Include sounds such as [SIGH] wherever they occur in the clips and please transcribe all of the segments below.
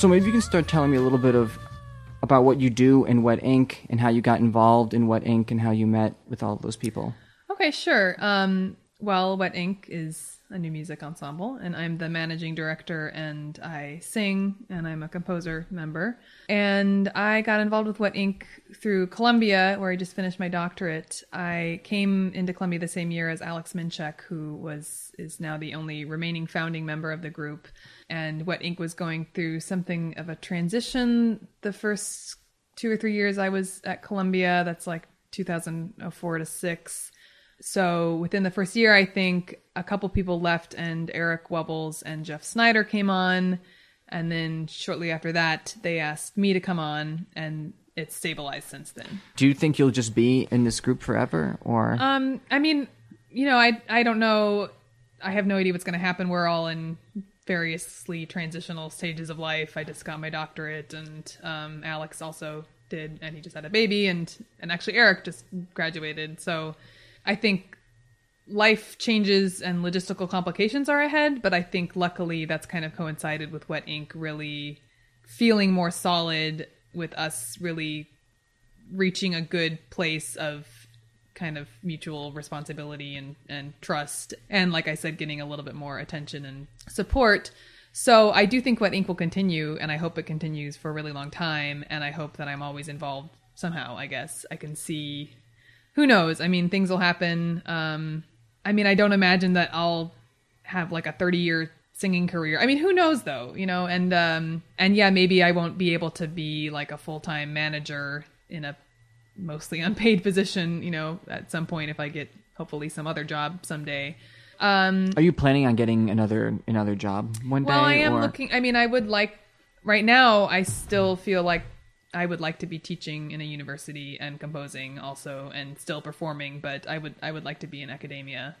So maybe you can start telling me a little bit of about what you do in Wet Ink and how you got involved in Wet Ink and how you met with all those people. Okay, sure. Um, well, Wet Ink is a new music ensemble, and I'm the managing director, and I sing, and I'm a composer member. And I got involved with Wet Ink through Columbia, where I just finished my doctorate. I came into Columbia the same year as Alex Mincek, who was is now the only remaining founding member of the group. And Wet Ink was going through something of a transition the first two or three years I was at Columbia. That's like 2004 to six so within the first year, I think a couple people left, and Eric Wubbels and Jeff Snyder came on. And then shortly after that, they asked me to come on, and it's stabilized since then. Do you think you'll just be in this group forever, or? Um, I mean, you know, I I don't know. I have no idea what's going to happen. We're all in variously transitional stages of life. I just got my doctorate, and um, Alex also did, and he just had a baby, and and actually Eric just graduated. So I think life changes and logistical complications are ahead, but I think luckily that's kind of coincided with Wet Ink really feeling more solid with us really reaching a good place of kind of mutual responsibility and, and trust. And like I said, getting a little bit more attention and support. So I do think Wet Ink will continue, and I hope it continues for a really long time. And I hope that I'm always involved somehow. I guess I can see who knows? I mean, things will happen. Um, I mean, I don't imagine that I'll have like a 30 year singing career. I mean, who knows though, you know? And um, and yeah, maybe I won't be able to be like a full time manager in a mostly unpaid [LAUGHS] position, you know, at some point if I get hopefully some other job someday. Um, Are you planning on getting another another job one well, day? I am or? looking. I mean, I would like. Right now, I still feel like I would like to be teaching in a university and composing also and still performing, but I would I would like to be in academia.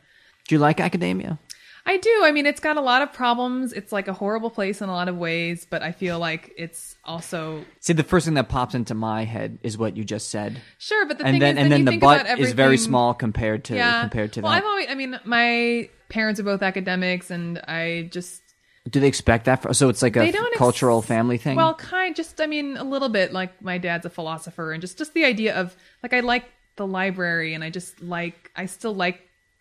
Do you like academia? I do. I mean, it's got a lot of problems. It's like a horrible place in a lot of ways, but I feel like it's also See, the first thing that pops into my head is what you just said, sure. But the and thing then is, and then you the butt is very small compared to Yeah. compared to well, that. I've always. I mean, my parents are both academics, and I just Do they expect that? For, so it's like a they don't ex- cultural family thing. Well, kind just I mean a little bit like my dad's a philosopher and just just the idea of like I like the library and I just like I still like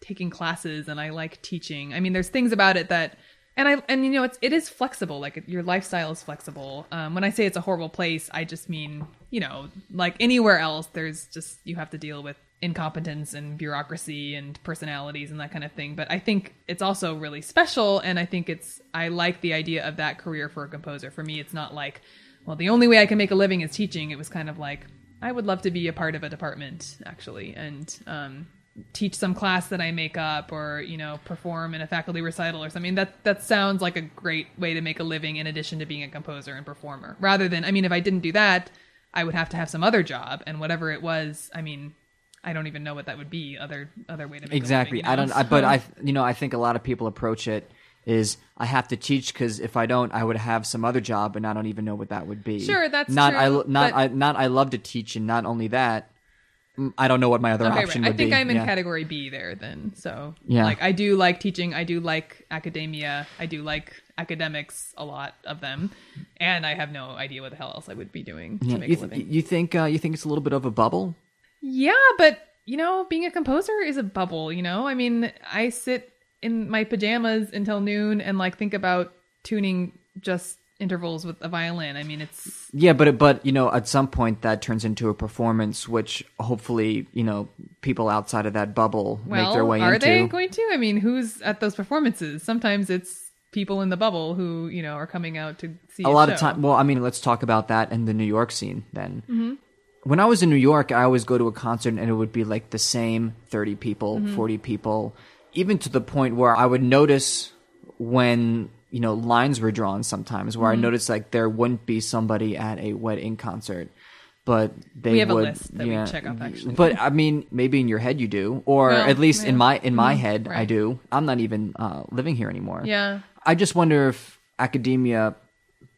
taking classes and I like teaching. I mean there's things about it that and I and you know it's it is flexible like your lifestyle is flexible. Um, when I say it's a horrible place, I just mean you know like anywhere else there's just you have to deal with incompetence and bureaucracy and personalities and that kind of thing. But I think it's also really special, and I think it's I like the idea of that career for a composer. For me, it's not like, well, the only way I can make a living is teaching. It was kind of like I would love to be a part of a department actually, and um, teach some class that I make up, or you know, perform in a faculty recital or something. That that sounds like a great way to make a living in addition to being a composer and performer. Rather than, I mean, if I didn't do that. I would have to have some other job, and whatever it was, I mean, I don't even know what that would be. Other other way to make exactly. I don't. I, but I, you know, I think a lot of people approach it is I have to teach because if I don't, I would have some other job, and I don't even know what that would be. Sure, that's not. true, I not. I not. I love to teach, and not only that, I don't know what my other Okay, option right. I think be. I'm in Yeah. category B there then. So Yeah. like I do like teaching, I do like academia, I do like academics, a lot of them, and I have no idea what the hell else I would be doing to Yeah, make you, a living. you think uh, you think it's a little bit of a bubble? Yeah, but you know, being a composer is a bubble, you know? I mean, I sit in my pajamas until noon and like think about tuning just intervals with a violin. I mean, it's Yeah, but it, but you know, at some point that turns into a performance, which hopefully you know people outside of that bubble well, make their way are into. Are they going to? I mean, who's at those performances? Sometimes it's people in the bubble who, you know, are coming out to see a lot of time. Well, I mean, let's talk about that in the New York scene then. Mm-hmm. When I was in New York, I always go to a concert and it would be like the same thirty people, Mm-hmm. forty people, even to the point where I would notice when you know lines were drawn. Sometimes where Mm-hmm. I noticed like there wouldn't be somebody at a wedding concert. But they We have a would, list that we yeah. check off, actually. But I mean, maybe in your head you do, or Well, at least in my in my head I do. I'm not even uh, living here anymore. Yeah. I just wonder if academia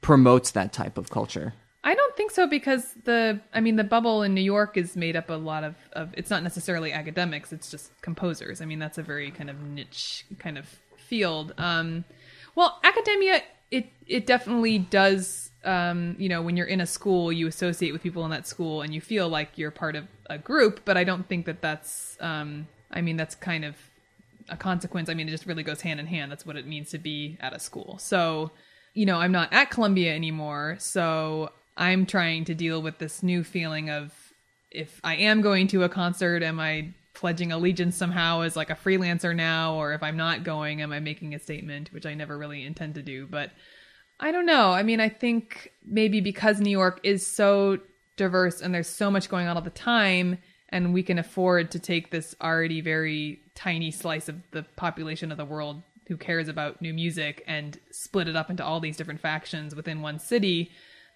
promotes that type of culture. I don't think so because the I mean the bubble in New York is made up a lot of, of it's not necessarily academics, it's just composers. I mean that's a very kind of niche kind of field. Um well, academia it it definitely does um, you know, when you're in a school, you associate with people in that school and you feel like you're part of a group, but I don't think that that's, um, I mean, that's kind of a consequence. I mean, it just really goes hand in hand. That's what it means to be at a school. So, you know, I'm not at Columbia anymore. So I'm trying to deal with this new feeling of if I am going to a concert, am I pledging allegiance somehow as like a freelancer now? Or if I'm not going, am I making a statement, which I never really intend to do? But I don't know. I mean, I think maybe because New York is so diverse and there's so much going on all the time, and we can afford to take this already very tiny slice of the population of the world who cares about new music and split it up into all these different factions within one city,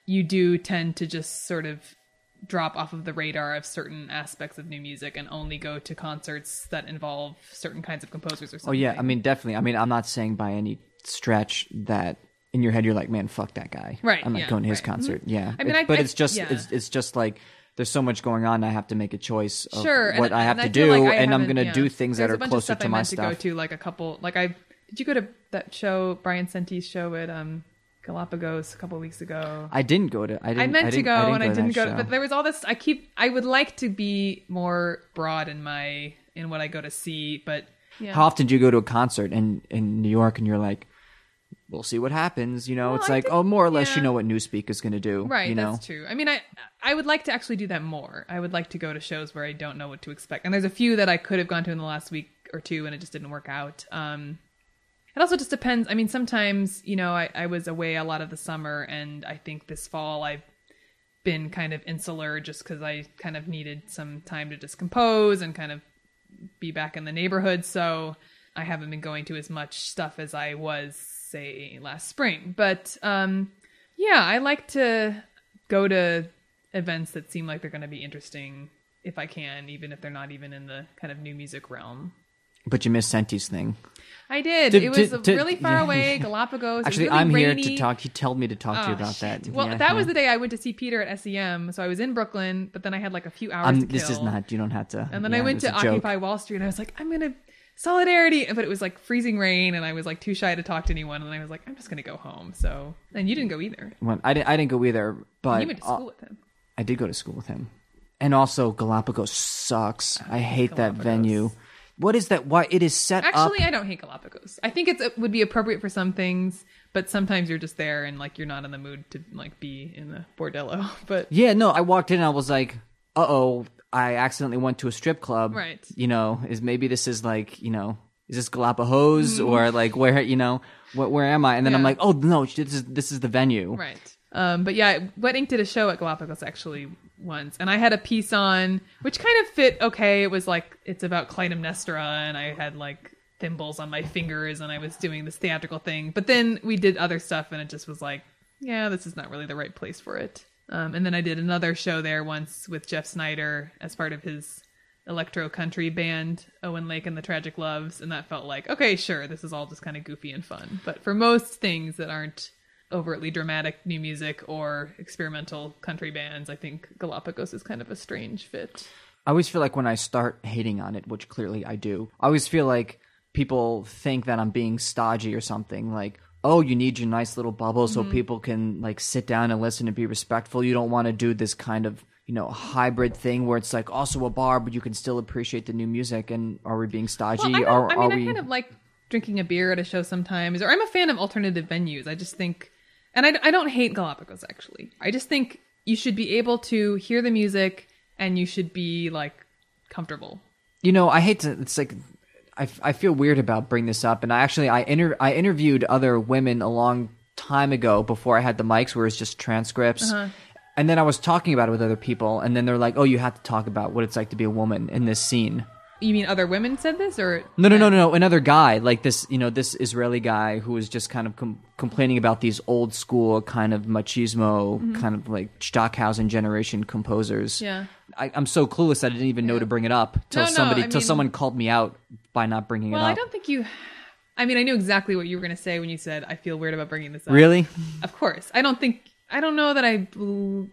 you do tend to just sort of drop off of the radar of certain aspects of new music and only go to concerts that involve certain kinds of composers or something. Oh yeah, I mean definitely. I mean I'm not saying by any stretch that in your head you're like, man, fuck that guy. Right, I'm not yeah, going to his right. Mm-hmm. concert. Yeah. I mean, It's- I- but I- it's just yeah. it's, it's just like there's so much going on. I have to make a choice of sure and- what I have and to do, like and I'm going to yeah. do things There's that are closer stuff to I my meant stuff. to go to like a couple like i did you go to that show brian senti's show at um galapagos a couple weeks ago I didn't go to. I didn't. I meant to didn't- go and I didn't go, show. but there was all this. I keep. I would like to be more broad in my in what I go to see, but yeah. How often do you go to a concert in in New York and you're like, we'll see what happens? You know, Well, it's I like, oh, more or less, yeah. you know what Newspeak is going to do. Right, You know. that's true. I mean, I I would like to actually do that more. I would like to go to shows where I don't know what to expect. And there's a few that I could have gone to in the last week or two, and it just didn't work out. Um, it also just depends. I mean, sometimes you know, I, I was away a lot of the summer, and I think this fall I've been kind of insular just because I kind of needed some time to just compose and kind of be back in the neighborhood. So I haven't been going to as much stuff as I was, say, last spring. But um, yeah, I like to go to events that seem like they're going to be interesting if I can, even if they're not even in the kind of new music realm. But you missed Senti's thing. I did. It was really far yeah. away, Galapagos. Actually, really I'm here to talk. He told me to talk to you Oh, about that. Well, Yeah, that yeah. was the day I went to see Peter at SEM. So I was in Brooklyn, but then I had like a few hours Um, this is not. You don't have to. And then I went to joke. Occupy Wall Street, and I was like, I'm gonna solidarity, but it was like freezing rain, and I was like too shy to talk to anyone, and I was like, I'm just gonna go home. So, and you didn't go either. Well, I didn't. I didn't go either. But you went to uh, school with him. I did go to school with him. And also, Galapagos sucks. I hate that venue. What is that? Why it is set Actually, up? I don't hate Galapagos. I think it's, it would be appropriate for some things, but sometimes you're just there and like you're not in the mood to like be in the bordello. [LAUGHS] But Yeah, no. I walked in. and I was like, uh oh. I accidentally went to a strip club. Right. You know, is maybe this is like you know. Is this Galapagos or like where you know where, where am I? And then I'm Mm-hmm. Like, oh no, this is this is the venue. Right. Um, but yeah, Wet Ink did a show at Galapagos actually once, and I had a piece on which kind of fit okay. It was like it's about Clytemnestra, and I had like thimbles on my fingers, and I was doing this theatrical thing. But then we did other stuff, and it just was like, yeah, this is not really the right place for it. Um, and then I did another show there once with Jeff Snyder as part of his electro country band Owen Lake and the Tragic Loves, and that felt like okay, sure, this is all just kind of goofy and fun. But for most things that aren't overtly dramatic new music or experimental country bands, I think Galapagos is kind of a strange fit. I always feel like when I start hating on it, which clearly I do, I always feel like people think that I'm being stodgy or something. Like, oh, you need your nice little bubble so mm-hmm. people can like sit down and listen and be respectful. You don't want to do this kind of you know hybrid thing where it's like also a bar, but you can still appreciate the new music. And are we being stodgy? Well, or I are mean, we? I kind of like drinking a beer at a show sometimes, or I'm a fan of alternative venues. I just think, and I, I don't hate Galapagos actually. I just think you should be able to hear the music and you should be like comfortable. you know i hate to it's like I, I feel weird about bringing this up and i actually i inter, i interviewed other women a long time ago before i had the mics where it's just transcripts Uh-huh. and then i was talking about it with other people and then they're like oh you have to talk about what it's like to be a woman in this scene You mean other women said this, or no no no no no another guy like this you know this israeli guy who was just kind of com- complaining about these old school kind of machismo kind of like stockhausen generation composers Mm-hmm. Yeah. I, i'm so clueless that i didn't even know to bring it up till No, no, somebody I till mean- someone called me out by not bringing Well, it up Well, I don't think you. I mean, I knew exactly what you were going to say when you said I feel weird about bringing this up. Really? Of course. I don't think I don't know that I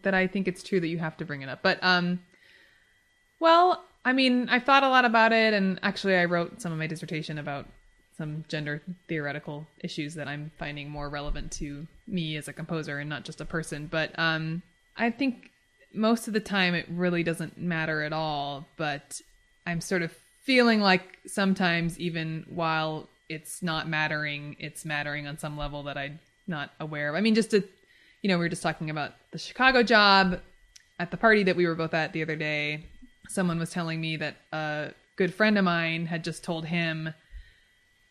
that I think it's true that you have to bring it up. But um well, I mean, I thought a lot about it and actually I wrote some of my dissertation about some gender theoretical issues that I'm finding more relevant to me as a composer and not just a person. But um, I think most of the time it really doesn't matter at all. But I'm sort of feeling like sometimes, even while it's not mattering, it's mattering on some level that I'm not aware of. I mean, just to, you know, we were just talking about the Chicago job at the party that we were both at the other day. Someone was telling me that a good friend of mine had just told him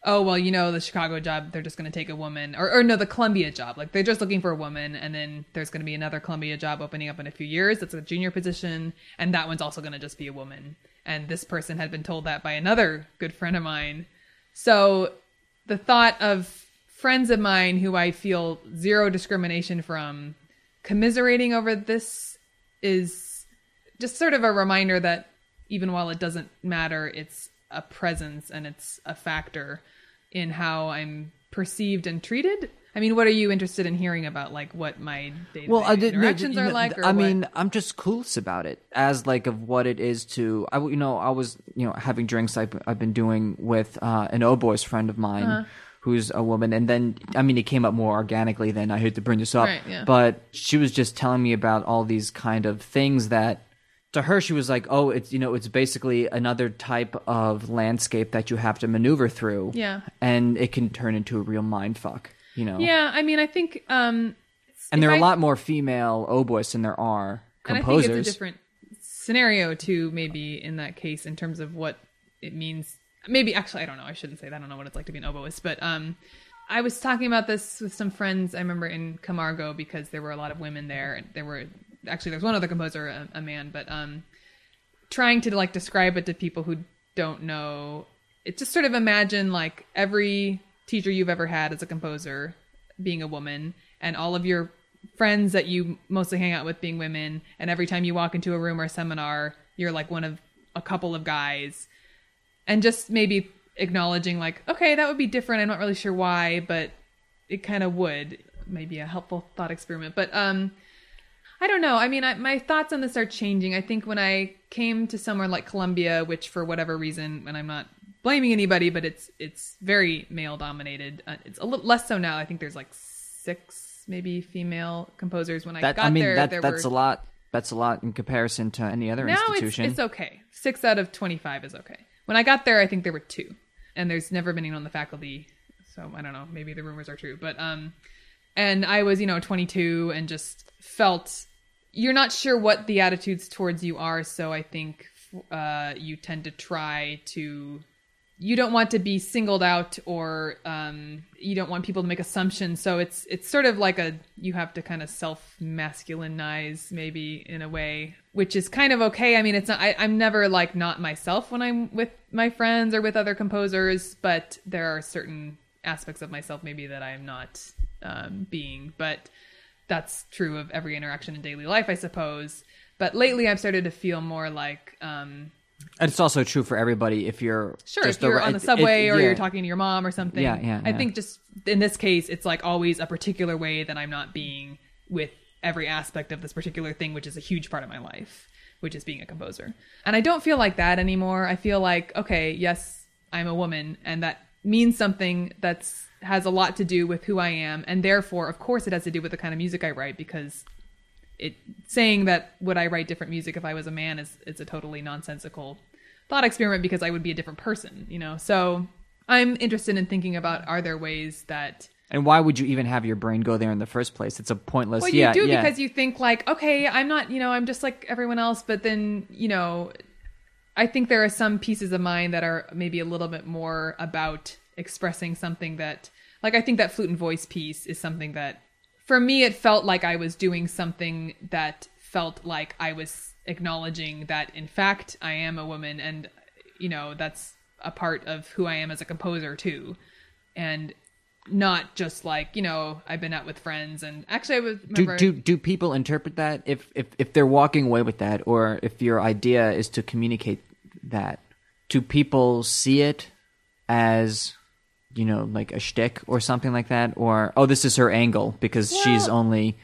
oh well you know the chicago job they're just going to take a woman or, or no the columbia job. Like they're just looking for a woman and then there's going to be another columbia job opening up in a few years that's a junior position and that one's also going to just be a woman. And this person had been told that by another good friend of mine. So the thought of friends of mine who i feel zero discrimination from commiserating over this is just sort of a reminder that even while it doesn't matter it's a presence and it's a factor in how I'm perceived and treated. I mean, what are you interested in hearing about, like what my day well, I did, interactions no, are like? I what? mean, I'm just clueless about it as like of what it is to. I you know I was you know having drinks I've, I've been doing with uh, an oboist friend of mine. Uh-huh. Who's a woman, and then I mean, it came up more organically than I hate to bring this up, Right, yeah. but she was just telling me about all these kind of things that to her she was like, oh, it's you know, it's basically another type of landscape that you have to maneuver through, Yeah. and it can turn into a real mind fuck, you know, yeah, I mean, I think, um, and there are a I- lot more female oboists than there are and I composers. think it's a different scenario too, maybe in that case, in terms of what it means. Maybe actually, I don't know. I shouldn't say that. I don't know what it's like to be an oboist, but um, I was talking about this with some friends. I remember in Camargo because there were a lot of women there. and There were actually there's one other composer, a, a man, but um, trying to like describe it to people who don't know. It just sort of imagine like every teacher you've ever had as a composer being a woman, and all of your friends that you mostly hang out with being women, and every time you walk into a room or a seminar, you're like one of a couple of guys, and just maybe acknowledging like, okay, that would be different. I'm not really sure why, but it kind of would. Maybe a helpful thought experiment, but um. I don't know. I mean, I, my thoughts on this are changing. I think when I came to somewhere like Columbia, which for whatever reason, and I'm not blaming anybody, but it's it's very male dominated. Uh, it's a little less so now. I think there's like six maybe female composers. When I that got I mean there, that there that's were a lot. That's a lot in comparison to any other now it's institution. it's okay. Six out of twenty five is okay. When I got there, I think there were two, and there's never been anyone on the faculty, so I don't know. Maybe the rumors are true, but um, and I was you know 22 and just felt you're not sure what the attitudes towards you are, so I think uh, you tend to try to. You don't want to be singled out, or um, you don't want people to make assumptions. So it's it's sort of like a you have to kind of self masculinize, maybe in a way, which is kind of okay. I mean, it's not. I, I'm never like not myself when I'm with my friends or with other composers, but there are certain aspects of myself maybe that I am not um, being. But that's true of every interaction in daily life, I suppose. But lately, I've started to feel more like, um, and it's also true for everybody. If you're sure, just if you're a- on the subway or yeah. you're talking to your mom or something. Yeah, yeah, I yeah. think just in this case, it's like always a particular way that I'm not being with every aspect of this particular thing, which is a huge part of my life, which is being a composer. And I don't feel like that anymore. I feel like, okay, yes, I'm a woman, and that means something that's has a lot to do with who I am, and therefore, of course, it has to do with the kind of music I write because it saying that would I write different music if I was a man is it's a totally nonsensical thought experiment because I would be a different person, you know. So I'm interested in thinking about are there ways that And why would you even have your brain go there in the first place? It's a pointless. well yeah, you do yeah. because you think like okay I'm not you know I'm just like everyone else, but then you know I think there are some pieces of mine that are maybe a little bit more about expressing something that like I think that flute and voice piece is something that for me it felt like I was doing something that felt like I was acknowledging that in fact I am a woman and you know that's a part of who I am as a composer too and not just like you know I've been out with friends and actually I was do, do do people interpret that if, if if they're walking away with that, or if your idea is to communicate that? Do people see it as you know like a shtick or something like that, or oh this is her angle because she's only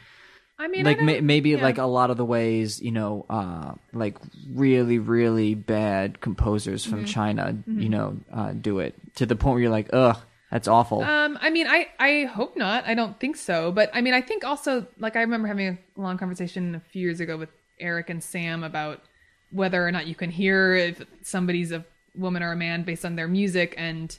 I mean, like don't- may, maybe yeah. like a lot of the ways you know uh like really really bad composers from Mm-hmm. china you know uh do it to the point where you're like ugh that's awful Um, I mean, I I hope not. I don't think so. But I mean, I think also like I remember having a long conversation a few years ago with Eric and Sam about whether or not you can hear if somebody's a woman or a man based on their music, and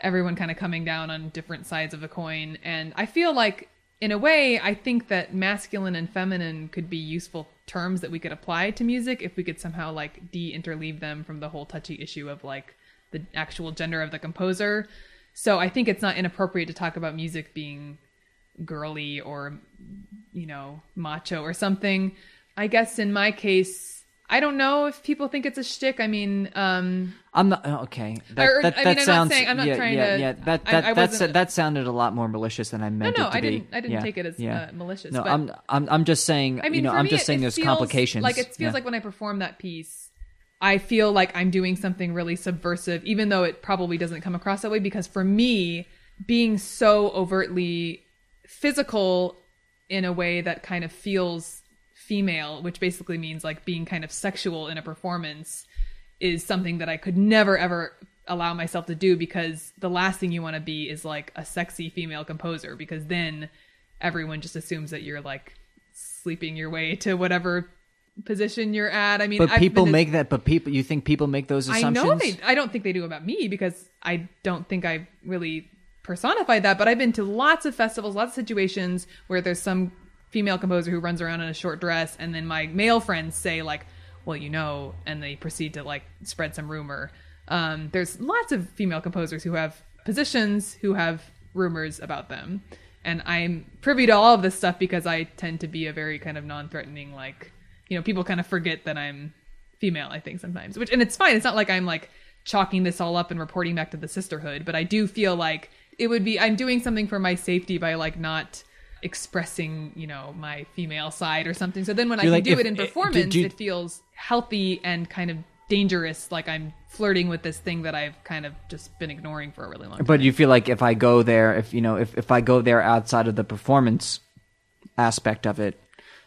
everyone kind of coming down on different sides of the coin. And I feel like, in a way, I think that masculine and feminine could be useful terms that we could apply to music if we could somehow like de-interleave them from the whole touchy issue of like the actual gender of the composer. So I think it's not inappropriate to talk about music being girly or you know macho or something. I guess in my case, I don't know if people think it's a shtick. I mean, um, i'm not uh, okay that, Or- that, I that mean, I'm not sounds saying- I'm not yeah, trying yeah, to- yeah that that I that's, wasn't- that sounded a lot more malicious than i meant no, it to I be didn't. I didn't Yeah, take it as yeah. uh, malicious. no but i'm i'm i'm just saying I mean, you know i'm me, just saying there's complications Like it feels like when I perform that piece, I feel like I'm doing something really subversive, even though it probably doesn't come across that way. Because for me, being so overtly physical in a way that kind of feels female, which basically means like being kind of sexual in a performance, is something that I could never ever allow myself to do because the last thing you want to be is like a sexy female composer because then everyone just assumes that you're like sleeping your way to whatever position you're at. I mean, but I've people to- make that but people you think people make those assumptions? I know they. I don't think they do about me because I don't think I really personified that. But I've been to lots of festivals, lots of situations where there's some female composer who runs around in a short dress, and then my male friends say like, "Well, you know," and they proceed to like spread some rumor. Um, there's lots of female composers who have positions who have rumors about them, and I'm privy to all of this stuff because I tend to be a very kind of non-threatening like. You know, people kind of forget that I'm female i think sometimes which and it's fine it's not like i'm like chalking this all up and reporting back to the sisterhood but i do feel like it would be i'm doing something for my safety by like not expressing you know my female side or something so then when i You're can like, do if- it in performance you- it feels healthy and kind of dangerous like i'm flirting with this thing that i've kind of just been ignoring for a really long time But you feel like if I go there, if you know, if if I go there outside of the performance aspect of it,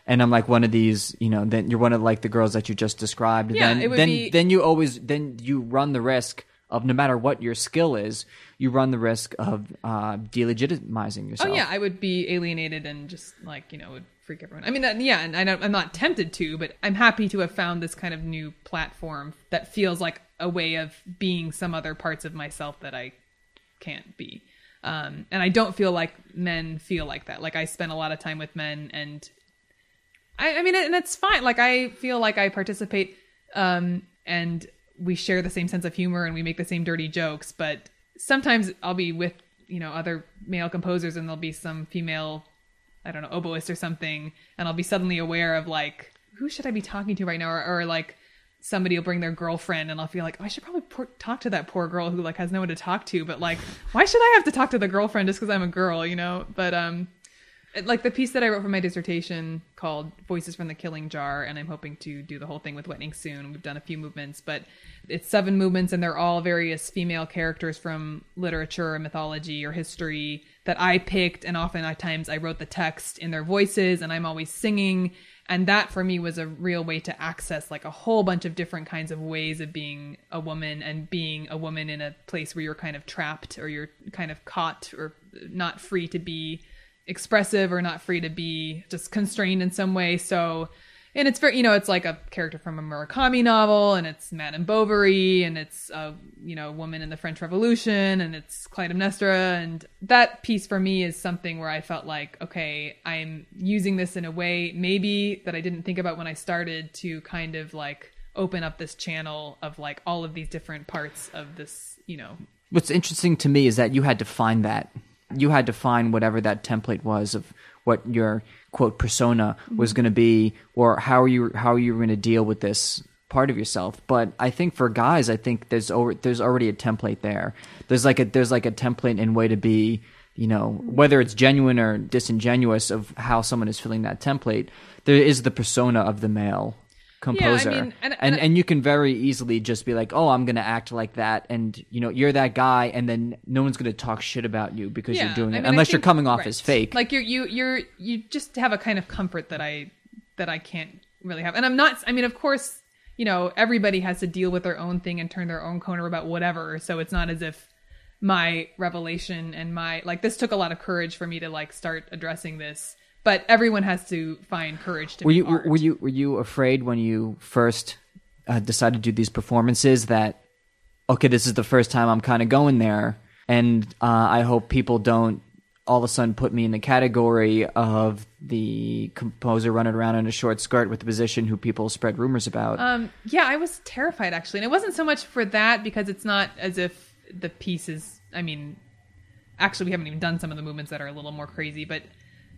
and I'm like one of these, you know, then you're one of like the girls that you just described. Yeah, then it would then be- then you always then you run the risk of no matter what your skill is, you run the risk of uh, delegitimizing yourself. Oh yeah, I would be alienated and just like you know would freak everyone. I mean, yeah, and I I'm not tempted to, but I'm happy to have found this kind of new platform that feels like a way of being some other parts of myself that I can't be. Um, and I don't feel like men feel like that. Like I spend a lot of time with men, and I, I mean, and it's fine. Like I feel like I participate, um, and we share the same sense of humor, and we make the same dirty jokes. But sometimes I'll be with you know other male composers, and there'll be some female, I don't know, oboist or something, and I'll be suddenly aware of like who should I be talking to right now, or, or like somebody will bring their girlfriend and I'll feel like, oh, I should probably por- talk to that poor girl who like has no one to talk to. But like, why should I have to talk to the girlfriend just because I'm a girl, you know? But um, like the piece that I wrote for my dissertation called "Voices from the Killing Jar," and I'm hoping to do the whole thing with Wet soon. We've done a few movements, but it's seven movements, and they're all various female characters from literature, or mythology, or history that I picked, and often at times I wrote the text in their voices, and I'm always singing and that for me was a real way to access like a whole bunch of different kinds of ways of being a woman and being a woman in a place where you're kind of trapped or you're kind of caught or not free to be expressive or not free to be just constrained in some way so and it's very you know it's like a character from a murakami novel and it's madame bovary and it's a you know woman in the french revolution and it's clytemnestra and that piece for me is something where i felt like okay i'm using this in a way maybe that i didn't think about when i started to kind of like open up this channel of like all of these different parts of this you know What's interesting to me is that you had to find that. You had to find whatever that template was of what your quote persona was going to be, or how you how you were going to deal with this part of yourself. But I think for guys, I think there's over, there's already a template there. There's like a there's like a template and way to be. You know, whether it's genuine or disingenuous of how someone is filling that template, there is the persona of the male composer mean, and, and- and and- you can very easily just be like oh i'm gonna act like that and you know you're that guy and then no one's gonna talk shit about you because you're doing I it mean, I unless you're coming off right. as fake Like you're you you're you just have a kind of comfort that I that I can't really have. And I'm not I mean, of course, you know, everybody has to deal with their own thing and turn their own corner about whatever. So it's not as if my revelation and my like this took a lot of courage for me to like start addressing this. But everyone has to find courage to were you art. were you were you afraid when you first uh, decided to do these performances that okay this is the first time i'm kind of going there and uh, i hope people don't all of a sudden put me in the category of the composer running around in a short skirt with a position who people spread rumors about Um, yeah, I was terrified actually, and it wasn't so much for that because it's not as if the piece is. I mean, actually, we haven't even done some of the movements that are a little more crazy, but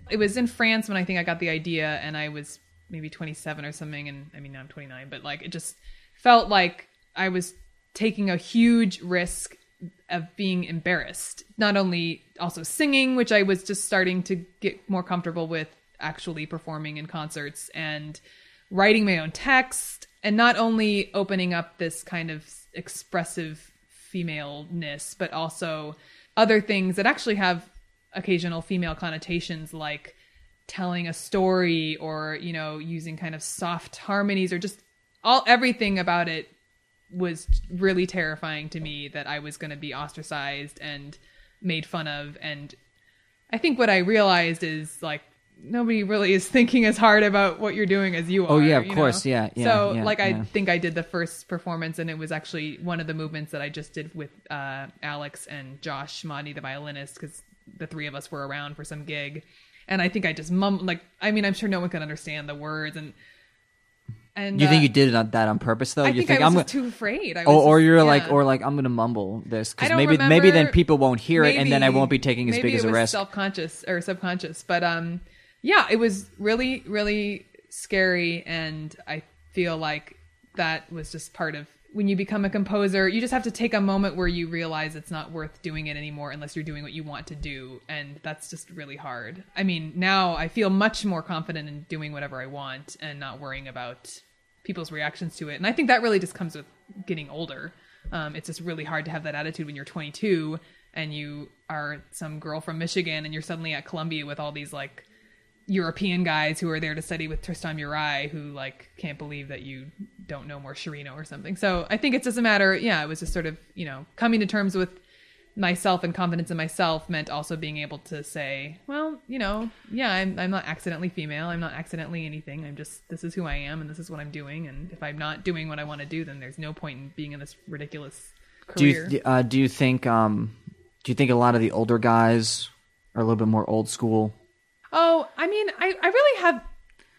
it was in France when I think I got the idea, and I was maybe 27 or something, and I mean now I'm 29, but like it just felt like I was taking a huge risk of being embarrassed. Not only also singing, which I was just starting to get more comfortable with actually performing in concerts and writing my own text and not only opening up this kind of expressive femaleness, but also other things that actually have occasional female connotations like telling a story or, you know, using kind of soft harmonies or just all everything about it was really terrifying to me that I was going to be ostracized and made fun of. And I think what I realized is like nobody really is thinking as hard about what you're doing as you are. Oh, yeah, of course. Yeah, yeah, So yeah, like I yeah. think I did the first performance, and it was actually one of the movements that I just did with uh, Alex and Josh Modney, the violinist, because the three of us were around for some gig. And I think I just mum like I mean I'm sure no one could understand the words and and you think uh, you did it that on purpose though I you think, I was I'm gonna too afraid. I or, or you're like or like i'm gonna mumble this because maybe maybe then people won't hear it and then i won't be taking as maybe big as a was risk self-conscious or subconscious but um yeah it was really really scary and i feel like that was just part of when you become a composer you just have to take a moment where you realize it's not worth doing it anymore unless you're doing what you want to do and that's just really hard. I mean now i feel much more confident in doing whatever i want and not worrying about people's reactions to it and i think that really just comes with getting older. Um, it's just really hard to have that attitude when you're 22 and you are some girl from Michigan and you're suddenly at Columbia with all these like European guys who are there to study with Tristan Murail who like can't believe that you don't know more Sciarrino or something. So I think it's just a matter, yeah, it was just sort of, you know, coming to terms with myself and confidence in myself meant also being able to say, well, you know, yeah, I'm, I'm not accidentally female. I'm not accidentally anything. I'm just, this is who I am and this is what I'm doing. And if I'm not doing what I want to do, then there's no point in being in this ridiculous do career. you uh, do you think um do you think a lot of the older guys are a little bit more old school Oh, I mean, I, I really have,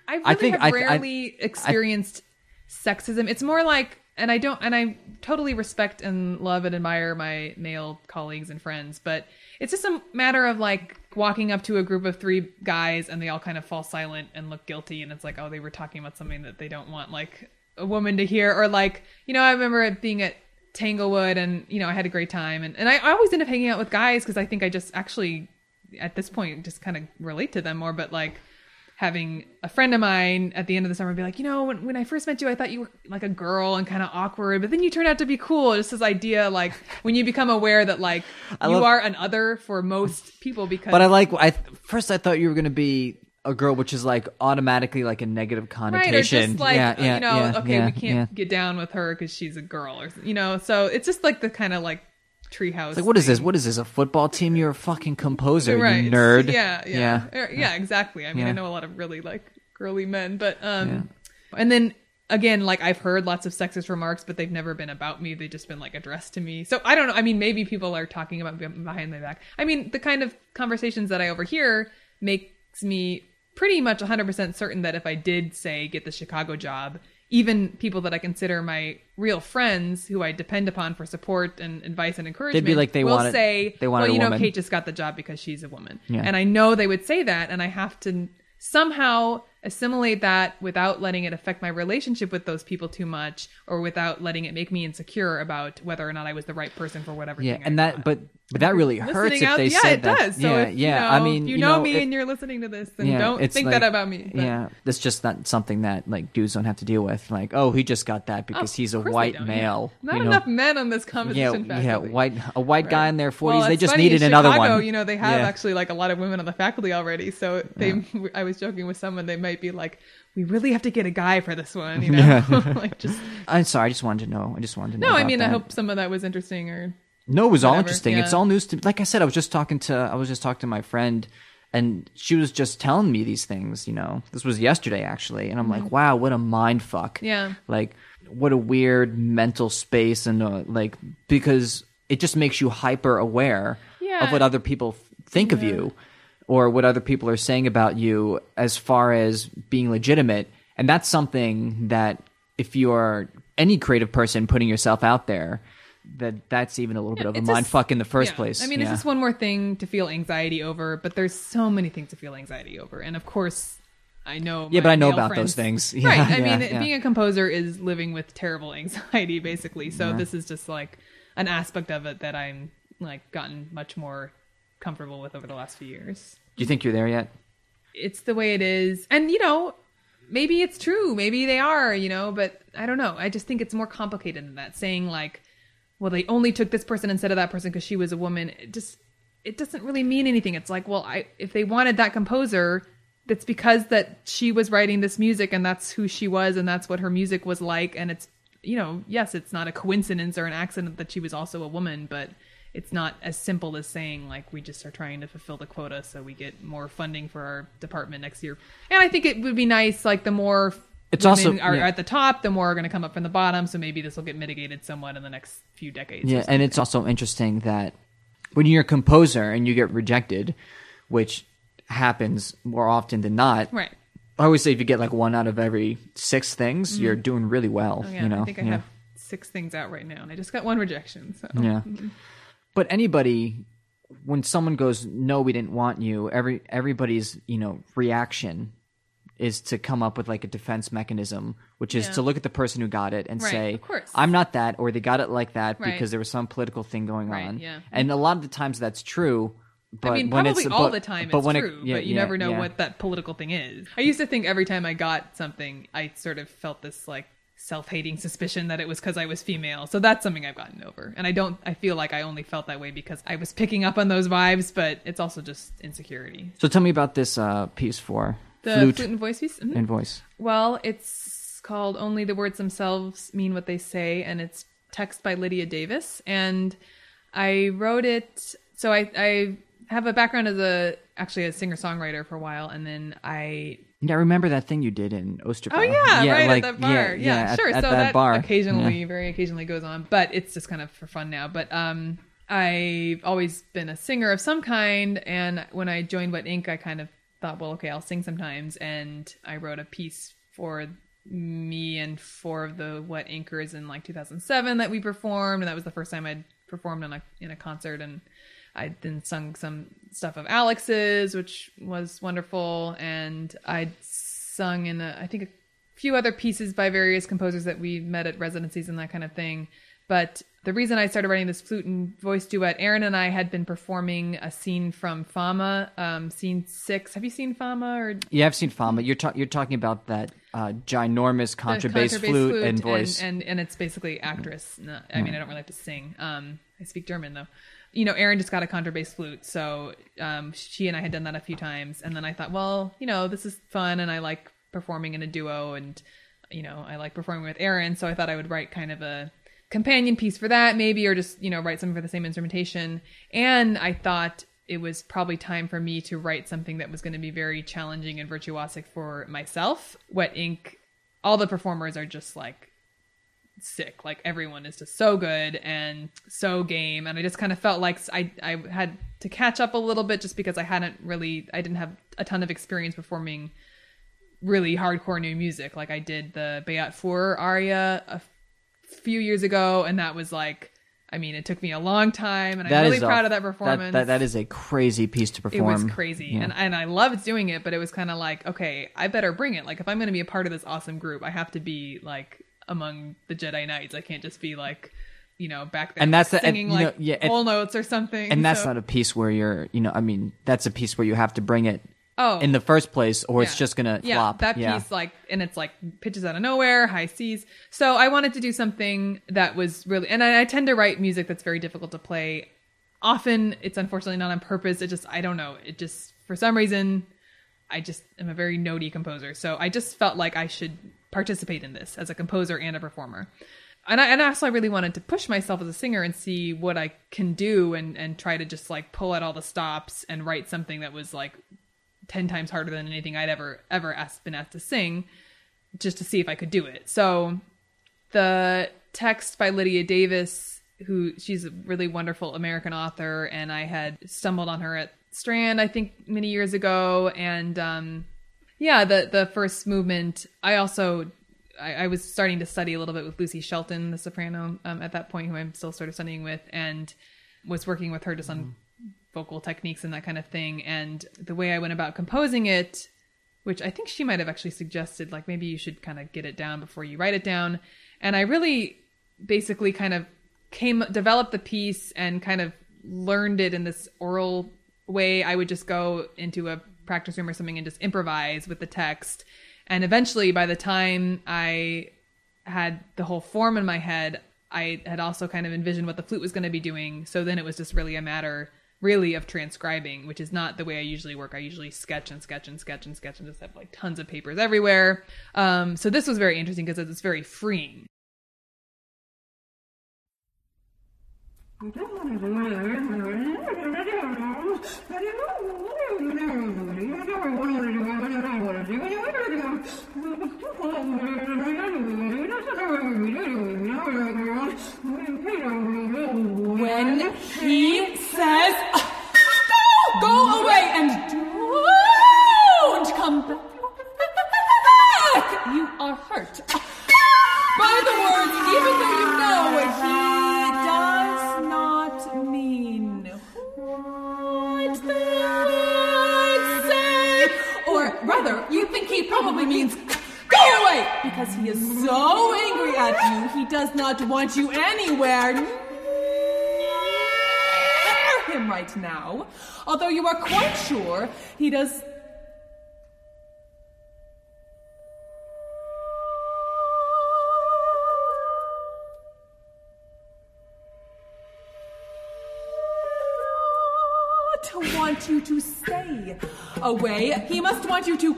I really I think- have I th- I- rarely experienced sexism. It's more like, and I don't, and I totally respect and love and admire my male colleagues and friends, but it's just a matter of like walking up to a group of three guys and they all kind of fall silent and look guilty, and it's like, oh, they were talking about something that they don't want like a woman to hear, or like, you know, I remember it being at Tanglewood and you know I had a great time and, and I, I always end up hanging out with guys because I think I just actually at this point just kind of relate to them more but like having a friend of mine at the end of the summer be like you know when, when I first met you I thought you were like a girl and kind of awkward but then you turned out to be cool just this idea like when you become aware that like [LAUGHS] you love- are an other for most people because but i like i first i thought you were gonna be a girl which is like automatically like a negative right connotation or just like yeah, yeah, you know yeah, okay yeah, we can't yeah. get down with her because she's a girl or you know so it's just like the kind of like treehouse It's like what is this? what is this a football team? You're a fucking composer right. you nerd. Yeah yeah. Yeah. Yeah, yeah. exactly. I mean Yeah. i know a lot of really like girly men but um and then again like i've heard lots of sexist remarks but they've never been about me. They've just been like addressed to me. So i don't know. I mean maybe people are talking about me behind my back. I mean the kind of conversations that i overhear makes me pretty much 100% certain that if i did say get the chicago job even people that I consider my real friends, who I depend upon for support and advice and encouragement, They'd be like, they will wanted- say, they wanted "Well, you know, woman." Kate just got the job because she's a woman." Yeah. And I know they would say that, and I have to somehow assimilate that without letting it affect my relationship with those people too much or without letting it make me insecure about whether or not I was the right person for whatever Yeah, thing I and that thought. but but that really hurts Listening if out- they yeah, said it that. does. So yeah, if, yeah. you know, I mean, you, know, know, me it- and you're listening to this, then yeah, don't think like- that about me. But- Yeah, that's just not something that like dudes don't have to deal with. Like, oh, he just got that because Of he's a white don't, yeah. male. Not you know? enough men on this conversation. Yeah, composition yeah, white a white guy in their forties. Well, they just funny, needed in another one. You know, they have actually like a lot of women on the faculty already. So they, [LAUGHS] I was joking with someone, they might be like, "We really have to get a guy for this one," you [LAUGHS] know, [LAUGHS] like just. [LAUGHS] I'm sorry. I just wanted to know. I just wanted to know. No, I mean, I hope some of that was interesting. Or No, it was all whatever, interesting. It's all news to me. Like I said, I was just talking to I was just talking to my friend, and she was just telling me these things. You know, this was yesterday actually, and I'm like, wow, what a mind fuck. Mm-hmm. Yeah. Like, what a weird mental space, and uh, like because it just makes you hyper aware Yeah. of what other people think of you, or what other people are saying about you as far as being legitimate, and that's something that if you're any creative person putting yourself out there that that's even a little bit of a mind just- fuck in the first Yeah. place. I mean, yeah. it's just one more thing to feel anxiety over, but there's so many things to feel anxiety over, and of course. I know. Yeah, but I know about friends- those things. [LAUGHS] right. Yeah, I yeah, mean, yeah. being a composer is living with terrible [LAUGHS] anxiety, basically. So this is just like an aspect of it that I'm like gotten much more comfortable with over the last few years. Do you think you're there yet? It's the way it is, and you know, maybe it's true, maybe they are, you know, but I don't know. I just think it's more complicated than that. Saying like, well, they only took this person instead of that person because she was a woman. It just it doesn't really mean anything. It's like, well, I if they wanted that composer, it's because that she was writing this music and that's who she was and that's what her music was like and it's you know, yes, it's not a coincidence or an accident that she was also a woman, but it's not as simple as saying like we just are trying to fulfill the quota so we get more funding for our department next year. And I think it would be nice like the more It's also- are yeah. at the top, the more are going to come up from the bottom, so maybe this will get mitigated somewhat in the next few decades. Yeah, and it's also interesting that when you're a composer and you get rejected, which happens more often than not. Right. I always say if you get like one out of every six things, you're doing really well. Mm-hmm. Oh, yeah, you know, I think I yeah. have six things out right now, and I just got one rejection. So Yeah. But anybody when someone goes, No, we didn't want you, every everybody's, you know, reaction is to come up with like a defense mechanism, which is Yeah. to look at the person who got it and Right, say. I'm not that, or they got it like that Right. because there was some political thing going Right, on. yeah. And a lot of the times that's true. But I mean, when probably it's, all but- the time but it's when it- true, yeah, but you yeah, never know yeah. what that political thing is. I used to think every time I got something, I sort of felt this like self-hating suspicion that it was because I was female. So that's something I've gotten over, and I don't. I feel like I only felt that way because I was picking up on those vibes, but it's also just insecurity. So tell me about this uh, piece for The flute, flute, and voice piece. Mhm. and voice. Well, it's called Only the Words Themselves Mean What They Say, and it's text by Lydia Davis. And I wrote it, so I, I have a background as a actually a singer songwriter for a while, and then I. Yeah, I remember that thing you did in Osterbach. Oh yeah, right like, at that bar. Yeah, at- sure. At, so that, bar. occasionally, Yeah. very occasionally goes on, but it's just kind of for fun now. But um, I've always been a singer of some kind, and when I joined Wet Ink, I kind of thought, well, okay, I'll sing sometimes, and I wrote a piece for me and four of the Wet Inkers in like 2007 that we performed, and that was the first time I'd performed in a in a concert, and I then sung some stuff of Alex's, which was wonderful, and I'd sung in a, I think a few other pieces by various composers that we met at residencies and that kind of thing. But the reason I started writing this flute and voice duet, Erin and I had been performing a scene from Fama, um, scene six. Have you seen Fama or Yeah, I've seen Fama. You're ta- you're talking about that uh, ginormous contrabass flute, and voice. and, and it's basically actress. I mean, I don't really have to sing. Um, I speak German though. You know, Erin just got a contrabass flute, so um, she and I had done that a few times, and then I thought, well, you know, this is fun, and I like performing in a duo, and you know, I like performing with Erin, so I thought I would write kind of a companion piece for that, maybe, or just you know, write something for the same instrumentation. And I thought it was probably time for me to write something that was going to be very challenging and virtuosic for myself. Wet Ink, all the performers are just like sick. Like everyone is just so good and so game. And I just kind of felt like I I had to catch up a little bit just because I hadn't really I didn't have a ton of experience performing really hardcore new music. Like I did the Beat Furrer aria a few years ago, and that was like I mean, it took me a long time, and That I'm really is a- proud of that that- performance. That, that is a crazy piece to perform. it was crazy, Yeah. and and I loved doing it, but it was kind of like, okay, I better bring it. Like, if I'm going to be a part of this awesome group, I have to be like among the Jedi Knights. I can't just be like, you know, back there And that's the- and, singing you know, like yeah, whole notes or something. and that's So- not a piece where you're, you know, I mean, that's a piece where you have to bring it oh in the first place, or it's just gonna yeah, flop. That yeah. piece, like, and it's like pitches out of nowhere, high C's. So I wanted to do something that was really, and I, I tend to write music that's very difficult to play. Often it's unfortunately not on purpose. It just, I don't know. It just, for some reason, I just am a very notey composer. So I just felt like I should participate in this as a composer and a performer. And I, and also I really wanted to push myself as a singer and see what I can do and, and try to just like pull out all the stops and write something that was like 10 times harder than anything I'd ever ever asked, been asked to sing just to see if I could do it. So the text by Lydia Davis who she's a really wonderful American author and I had stumbled on her at Strand I think many years ago and um yeah, the the first movement I also I, I was starting to study a little bit with Lucy Shelton, the soprano, um, at that point, who I'm still sort of studying with, and was working with her just on vocal techniques and that kind of thing. And the way I went about composing it, which I think she might have actually suggested, like maybe you should kind of get it down before you write it down. And I really basically kind of came developed the piece and kind of learned it in this oral way. I would just go into a practice room or something and just improvise with the text. And eventually, by the time I had the whole form in my head, I had also kind of envisioned what the flute was going to be doing. So then it was just really a matter, really, of transcribing, which is not the way I usually work. I usually sketch and sketch and sketch and sketch and just have like tons of papers everywhere. Um, so this was very interesting because it's very freeing. [LAUGHS] When he says, go, go away and don't come back, you are hurt. By the words, even though you know he does not mean probably means go away because he is so angry at you, he does not want you anywhere near him right now. Although you are quite sure he does. Want you to stay away, he must want you to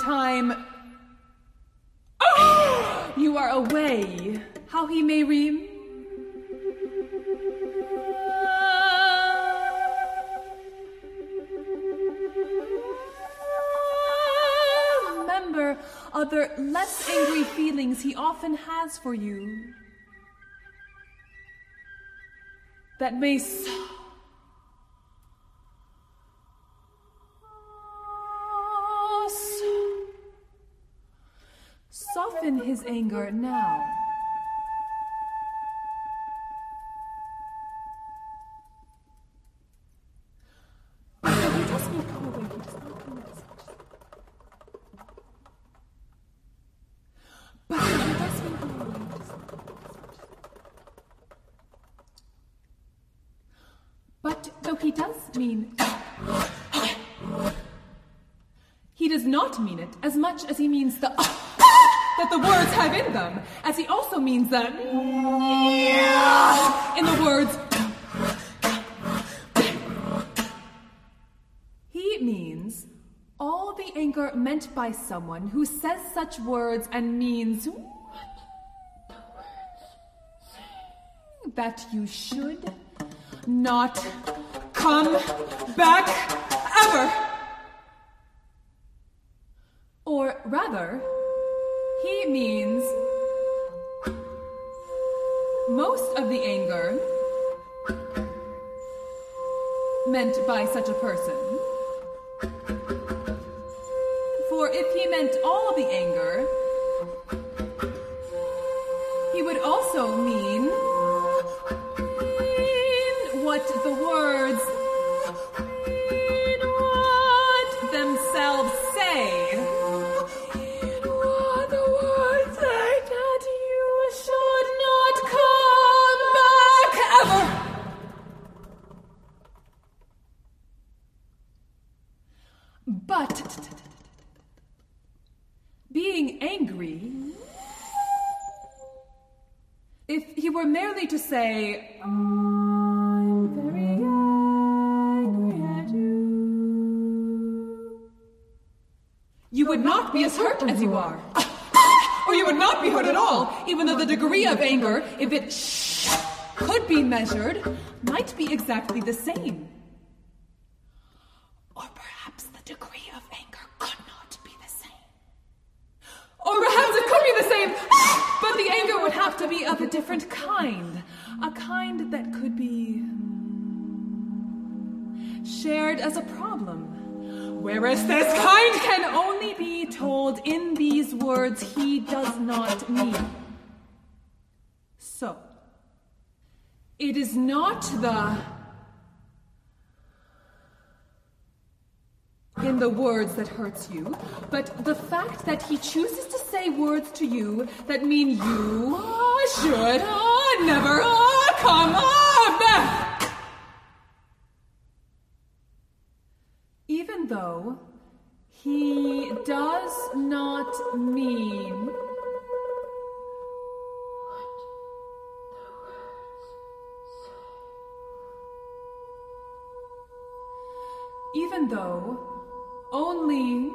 time [GASPS] you are away. How he may re. Remember other less angry feelings he often has for you that may mean as such. But though he does mean. He does not mean it as much as he means the. That the words have in them, as he also means that. in the words. He means all the anger meant by someone who says such words and means. that you should not come back ever. Meant by such a person. For if he meant all the anger, say, I'm very angry at you, you would not be as hurt as you are. [LAUGHS] or you would not be hurt at all, even though the degree of anger, if it [LAUGHS] could be measured, might be exactly the same. Is not the in the words that hurts you, but the fact that he chooses to say words to you that mean you should never come back. Even though he does not mean even though only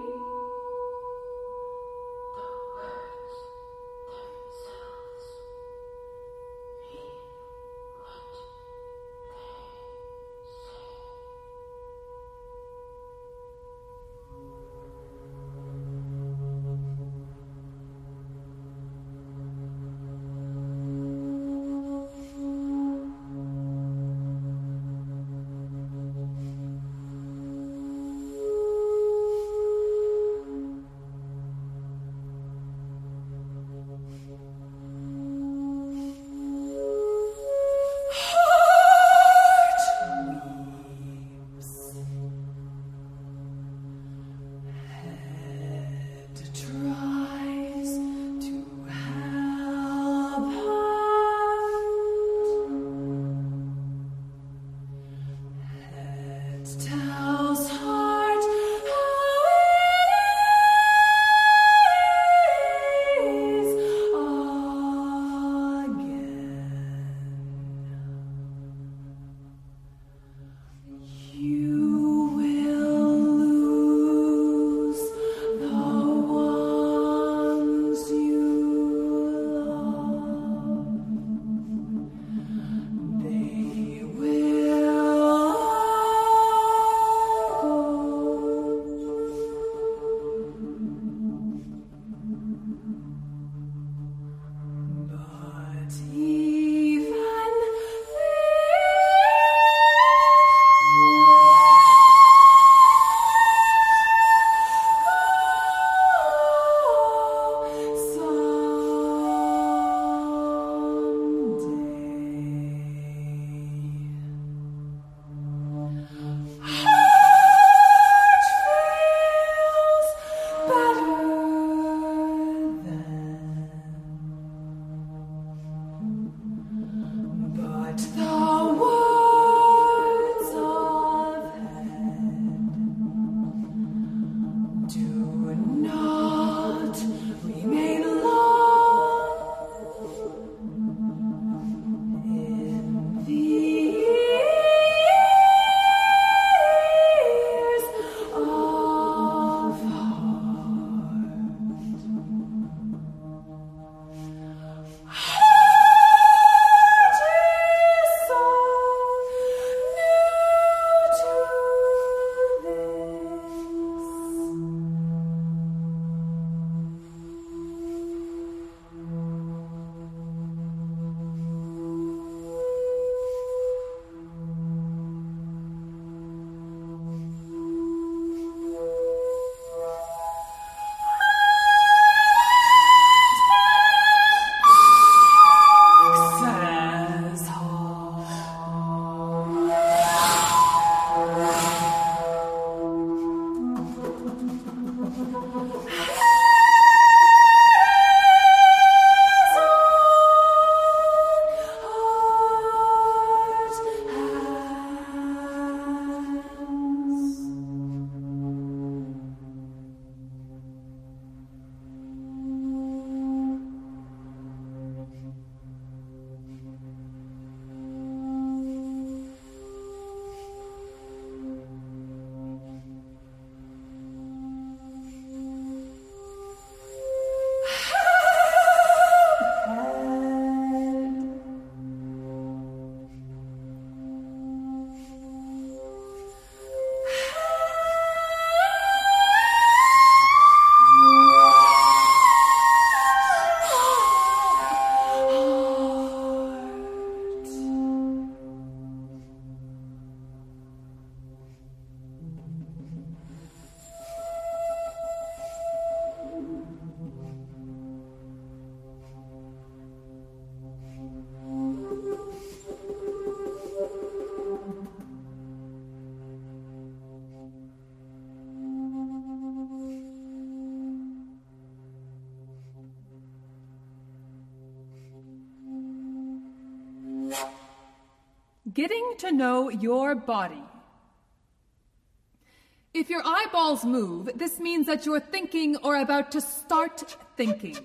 Getting to know your body. If your eyeballs move, this means that you're thinking or about to start thinking.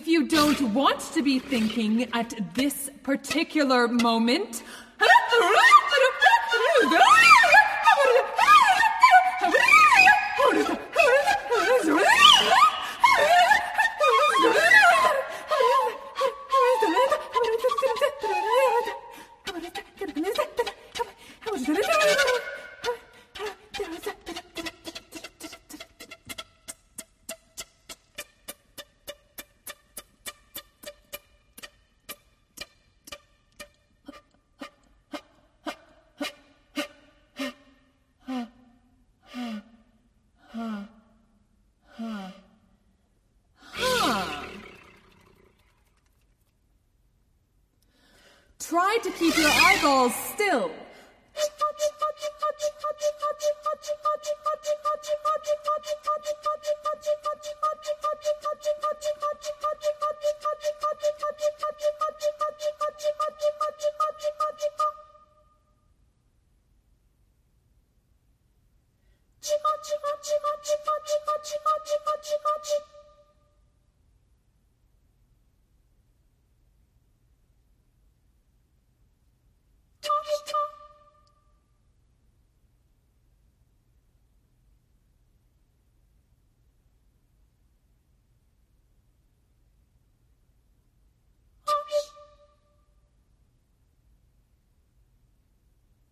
If you don't want to be thinking at this particular moment,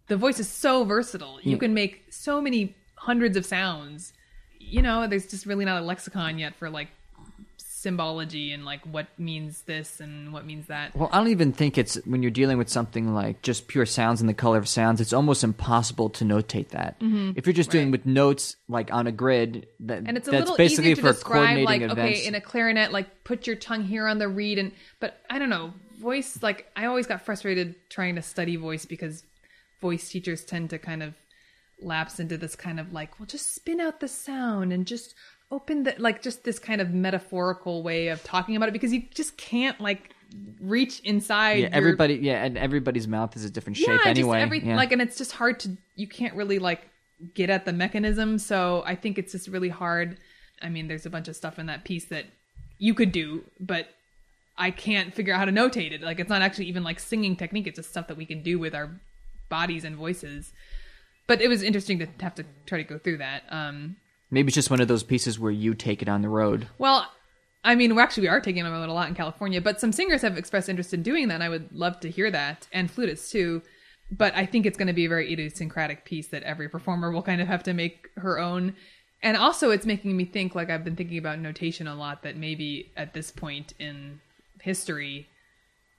the voice is so versatile. You hmm. can make so many hundreds of sounds. You know, there's just really not a lexicon yet for like symbology and like what means this and what means that. Well, I don't even think it's when you're dealing with something like just pure sounds and the color of sounds. It's almost impossible to notate that. Mm-hmm. If you're just doing with notes like on a grid, that and it's a that's little basically easier to for describe like coordinating events. okay in a clarinet like put your tongue here on the reed and but i don't know voice like i always got frustrated trying to study voice because voice teachers tend to kind of lapse into this kind of like well just spin out the sound and just open the like just this kind of metaphorical way of talking about it because you just can't like reach inside yeah, your- everybody, yeah, and everybody's mouth is a different shape yeah, anyway. Just every, yeah. Like, and it's just hard to, you can't really like get at the mechanism. So I think it's just really hard. I mean, there's a bunch of stuff in that piece that you could do, but I can't figure out how to notate it. Like, it's not actually even like singing technique. It's just stuff that we can do with our bodies and voices. But it was interesting to have to try to go through that. Um, Maybe it's just one of those pieces where you take it on the road. well, I mean, we're actually we are taking them a lot in California, but some singers have expressed interest in doing that, and I would love to hear that, and flutists too. But I think it's going to be a very idiosyncratic piece that every performer will kind of have to make her own. And also, it's making me think, like I've been thinking about notation a lot, that maybe at this point in history,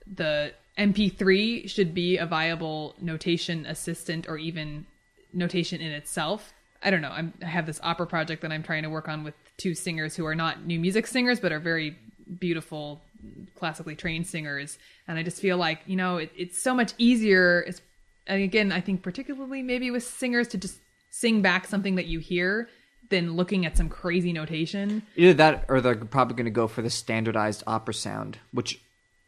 the MP3 should be a viable notation assistant or even notation in itself. I don't know. I'm, I have this opera project that I'm trying to work on with two singers who are not new music singers, but are very beautiful, classically trained singers. And I just feel like, you know, it, it's so much easier. It's, and again, I think particularly maybe with singers to just sing back something that you hear than looking at some crazy notation. Either that, or they're probably going to go for the standardized opera sound, which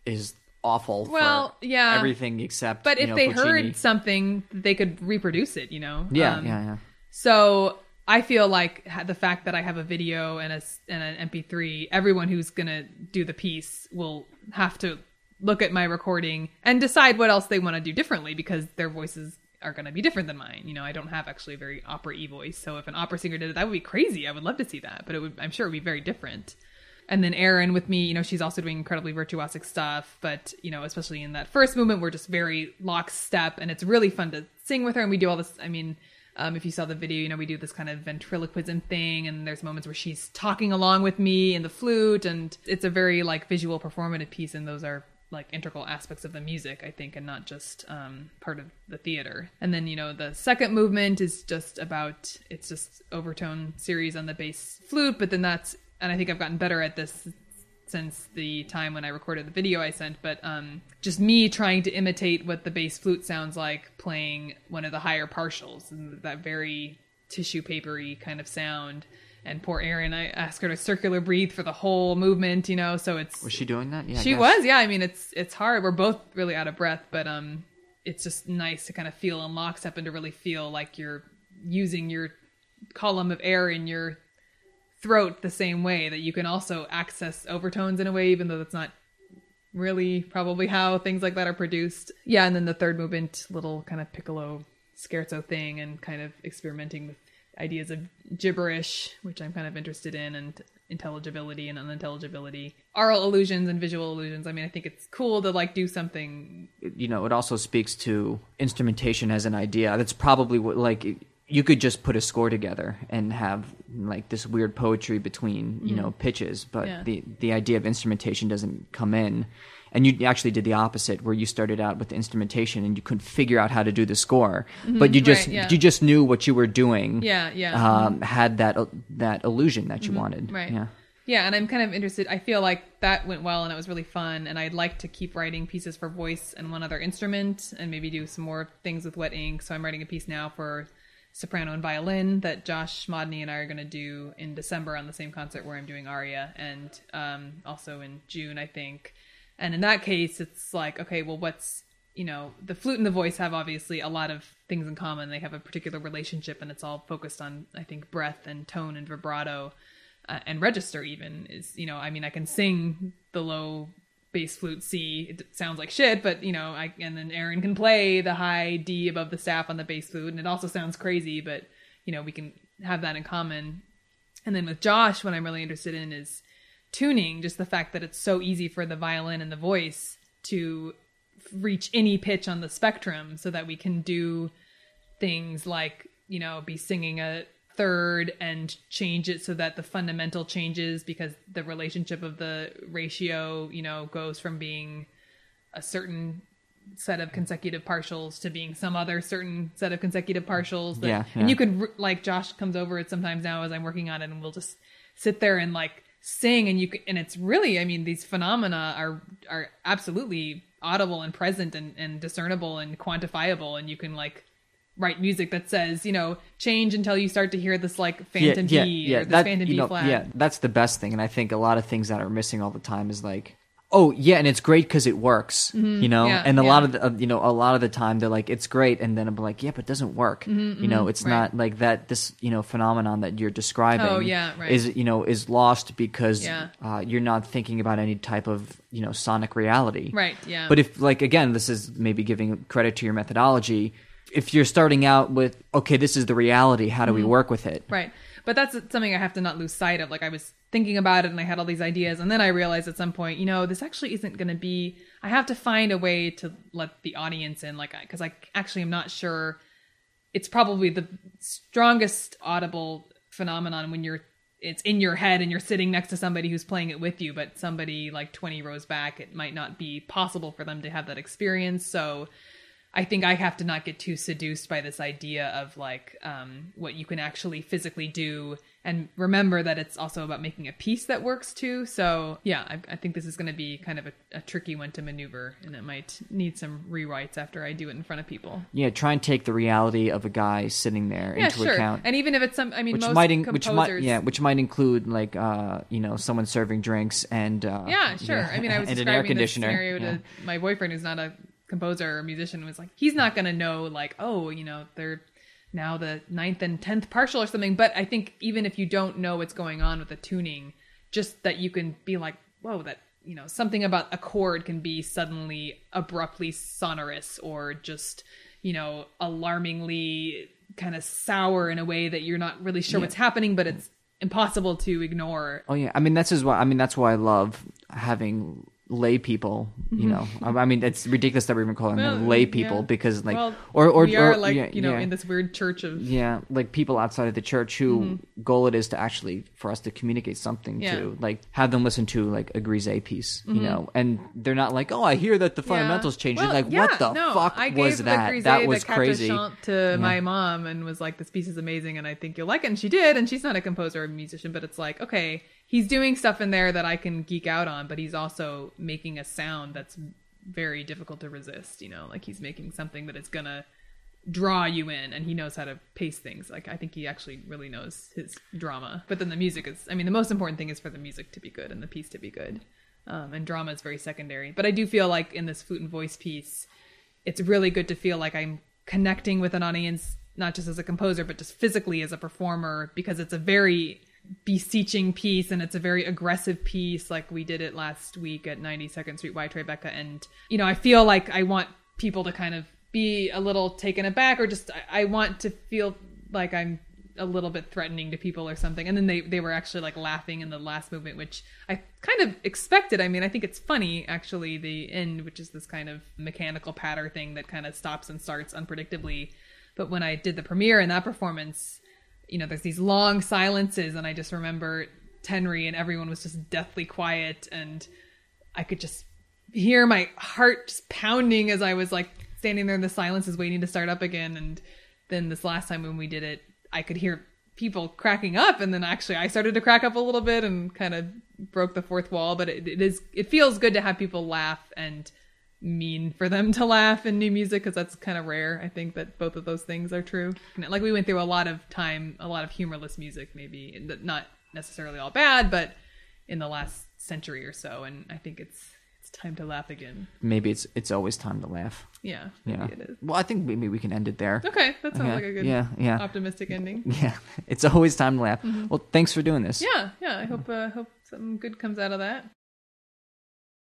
is awful. Well, for yeah. everything except. But if know, they Puccini. heard something, they could reproduce it. You know. yeah, Um, yeah, yeah. So I feel like the fact that I have a video and a and an MP3, everyone who's gonna do the piece will have to look at my recording and decide what else they want to do differently because their voices are going to be different than mine. You know, I don't have actually a very opera y voice, so if an opera singer did it, that would be crazy. I would love to see that, but it would, I'm sure, it would be very different. And then Erin with me, you know, she's also doing incredibly virtuosic stuff, but you know, especially in that first movement, we're just very lockstep, and it's really fun to sing with her. And we do all this. I mean, um, if you saw the video, you know, we do this kind of ventriloquism thing, and there's moments where she's talking along with me in the flute, and it's a very like visual performative piece, and those are like integral aspects of the music, I think, and not just um, part of the theater. And then, you know, the second movement is just about it's just overtone series on the bass flute, but then that's and I think I've gotten better at this since the time when I recorded the video I sent, but um, just me trying to imitate what the bass flute sounds like playing one of the higher partials, and that very tissue papery kind of sound. And poor Erin, I asked her to circular breathe for the whole movement, you know, so it's Was she doing that? Yeah, she was, yeah. I mean, it's it's hard. We're both really out of breath, but um, it's just nice to kind of feel in lockstep and to really feel like you're using your column of air in your throat the same way that you can also access overtones in a way, even though that's not really probably how things like that are produced. Yeah, and then the third movement, little kind of piccolo scherzo thing, and kind of experimenting with ideas of gibberish, which I'm kind of interested in, and intelligibility and unintelligibility, oral illusions and visual illusions. I mean, I think it's cool to like do something. you know, it also speaks to instrumentation as an idea. That's probably what, like, you could just put a score together and have like this weird poetry between you know pitches, but Mm. Yeah. the the idea of instrumentation doesn't come in. And you actually did the opposite, where you started out with the instrumentation and you couldn't figure out how to do the score, but you just Mm-hmm. right, yeah. you just knew what you were doing. Yeah, yeah. Um, had that that illusion that you wanted. Mm-hmm. Right. Yeah. Yeah, and I'm kind of interested. I feel like that went well and it was really fun. And I'd like to keep writing pieces for voice and one other instrument and maybe do some more things with wet ink. So I'm writing a piece now for soprano and violin that Josh Modney and I are going to do in December on the same concert where I'm doing aria and um, also in June, I think. And in that case, it's like, okay, well, what's you know, the flute and the voice have obviously a lot of things in common. They have a particular relationship, and it's all focused on, I think, breath and tone and vibrato uh, and register. Even is, you know, I mean, I can sing the low bass flute C. It sounds like shit, but you know, I and then Erin can play the high D above the staff on the bass flute, and it also sounds crazy, but you know, we can have that in common. And then with Josh, what I'm really interested in is tuning, just the fact that it's so easy for the violin and the voice to reach any pitch on the spectrum so that we can do things like, you know, be singing a third and change it so that the fundamental changes because the relationship of the ratio, you know, goes from being a certain set of consecutive partials to being some other certain set of consecutive partials. That, Yeah, And you could, like, Josh comes over it sometimes now as I'm working on it and we'll just sit there and like sing and you can, and it's really, I mean, these phenomena are, are absolutely audible and present and, and discernible and quantifiable. And you can like write music that says, you know, change until you start to hear this like phantom yeah, D yeah, or this that, phantom you D know, flat. Yeah, that's the best thing, and I think a lot of things that are missing all the time is like, oh yeah, and it's great because it works, you know, Mm-hmm. Yeah, and a yeah. lot of the, uh, you know a lot of the time they're like it's great, and then I'm like yeah, but it doesn't work, you know, it's Mm-hmm, right. not like that. This you know phenomenon that you're describing, Oh, yeah, right. is you know is lost because Yeah. uh, you're not thinking about any type of you know sonic reality, Right, yeah. But if like again, this is maybe giving credit to your methodology. If you're starting out with okay, this is the reality, how do we mm-hmm. work with it? Right. But that's something I have to not lose sight of. Like I was thinking about it and I had all these ideas and then I realized at some point, you know, this actually isn't going to be I have to find a way to let the audience in like cuz I actually am not sure it's probably the strongest audible phenomenon when you're it's in your head and you're sitting next to somebody who's playing it with you, but somebody like 20 rows back, it might not be possible for them to have that experience. So I think I have to not get too seduced by this idea of like um, what you can actually physically do and remember that it's also about making a piece that works too. So yeah, I, I think this is going to be kind of a, a tricky one to maneuver, and it might need some rewrites after I do it in front of people. Yeah, try and take the reality of a guy sitting there Yeah, into sure. account. And even if it's some, I mean, which most might, in, composers, which might, yeah, which might include like, uh, you know, someone serving drinks and, uh, Yeah, sure. I mean, I was [LAUGHS] and an describing air this conditioner. scenario Yeah. to my boyfriend, who's not a composer or musician, was like, he's not going to know, like, oh, you know, they're now the ninth and tenth partial or something. But I think even if you don't know what's going on with the tuning, just that you can be like, whoa, that you know, something about a chord can be suddenly abruptly sonorous or just you know alarmingly kind of sour in a way that you're not really sure what's happening, but it's impossible to ignore. Oh yeah, I mean that's is why I mean that's why I love having lay people. You know, I, mean it's ridiculous that we're even calling them Well, lay yeah. people because like well, or or we are or, like yeah, you know yeah. in this weird church of yeah, like people outside of the church who goal it is to actually for us to communicate something Mm-hmm. Yeah. Mm-hmm. to like have them listen to like a Grisey piece, you know, and they're not like, oh, I hear that the fundamentals changed. Well, like, yeah, what the no, fuck I was that? That was crazy. to my mom and was like, "This piece is amazing, and I think you'll like it." And she did, and she's not a composer or a musician, but it's like, okay, he's doing stuff in there that I can geek out on, but he's also making a sound that's very difficult to resist. You know, like he's making something that is gonna draw you in and he knows how to pace things. Like i think he actually really knows his drama. But then the music is i mean the most important thing is for the music to be good and the piece to be good. Um, and drama is very secondary. But i do feel like in this flute and voice piece it's really good to feel like i'm connecting with an audience not just as a composer but just physically as a performer because it's a very beseeching piece and it's a very aggressive piece like we did it last week at 92nd street y tribeca. And you know i feel like i want people to kind of be a little taken aback or just I, I want to feel like i'm a little bit threatening to people or something. And then they they were actually like laughing in the last movement which i kind of expected. I mean i think it's funny actually the end which is this kind of mechanical patter thing that kind of stops and starts unpredictably. But when i did the premiere in that performance you know there's these long silences and i just remember Tenri and everyone was just deathly quiet and i could just hear my heart just pounding as i was like standing there in the silences waiting to start up again and then this last time when we did it i could hear people cracking up and then actually i started to crack up a little bit and kind of broke the fourth wall but it, it is it feels good to have people laugh and mean for them to laugh in new music because that's kind of rare i think that both of those things are true like we went through a lot of time a lot of humorless music maybe not necessarily all bad but in the last century or so and i think it's it's time to laugh again Maybe it's it's always time to laugh. yeah maybe Yeah. it is Well, I think maybe we can end it there. okay that sounds Okay. like a good Yeah, yeah. optimistic ending [LAUGHS] Yeah, it's always time to laugh. Well, thanks for doing this. yeah yeah i hope uh, hope something good comes out of that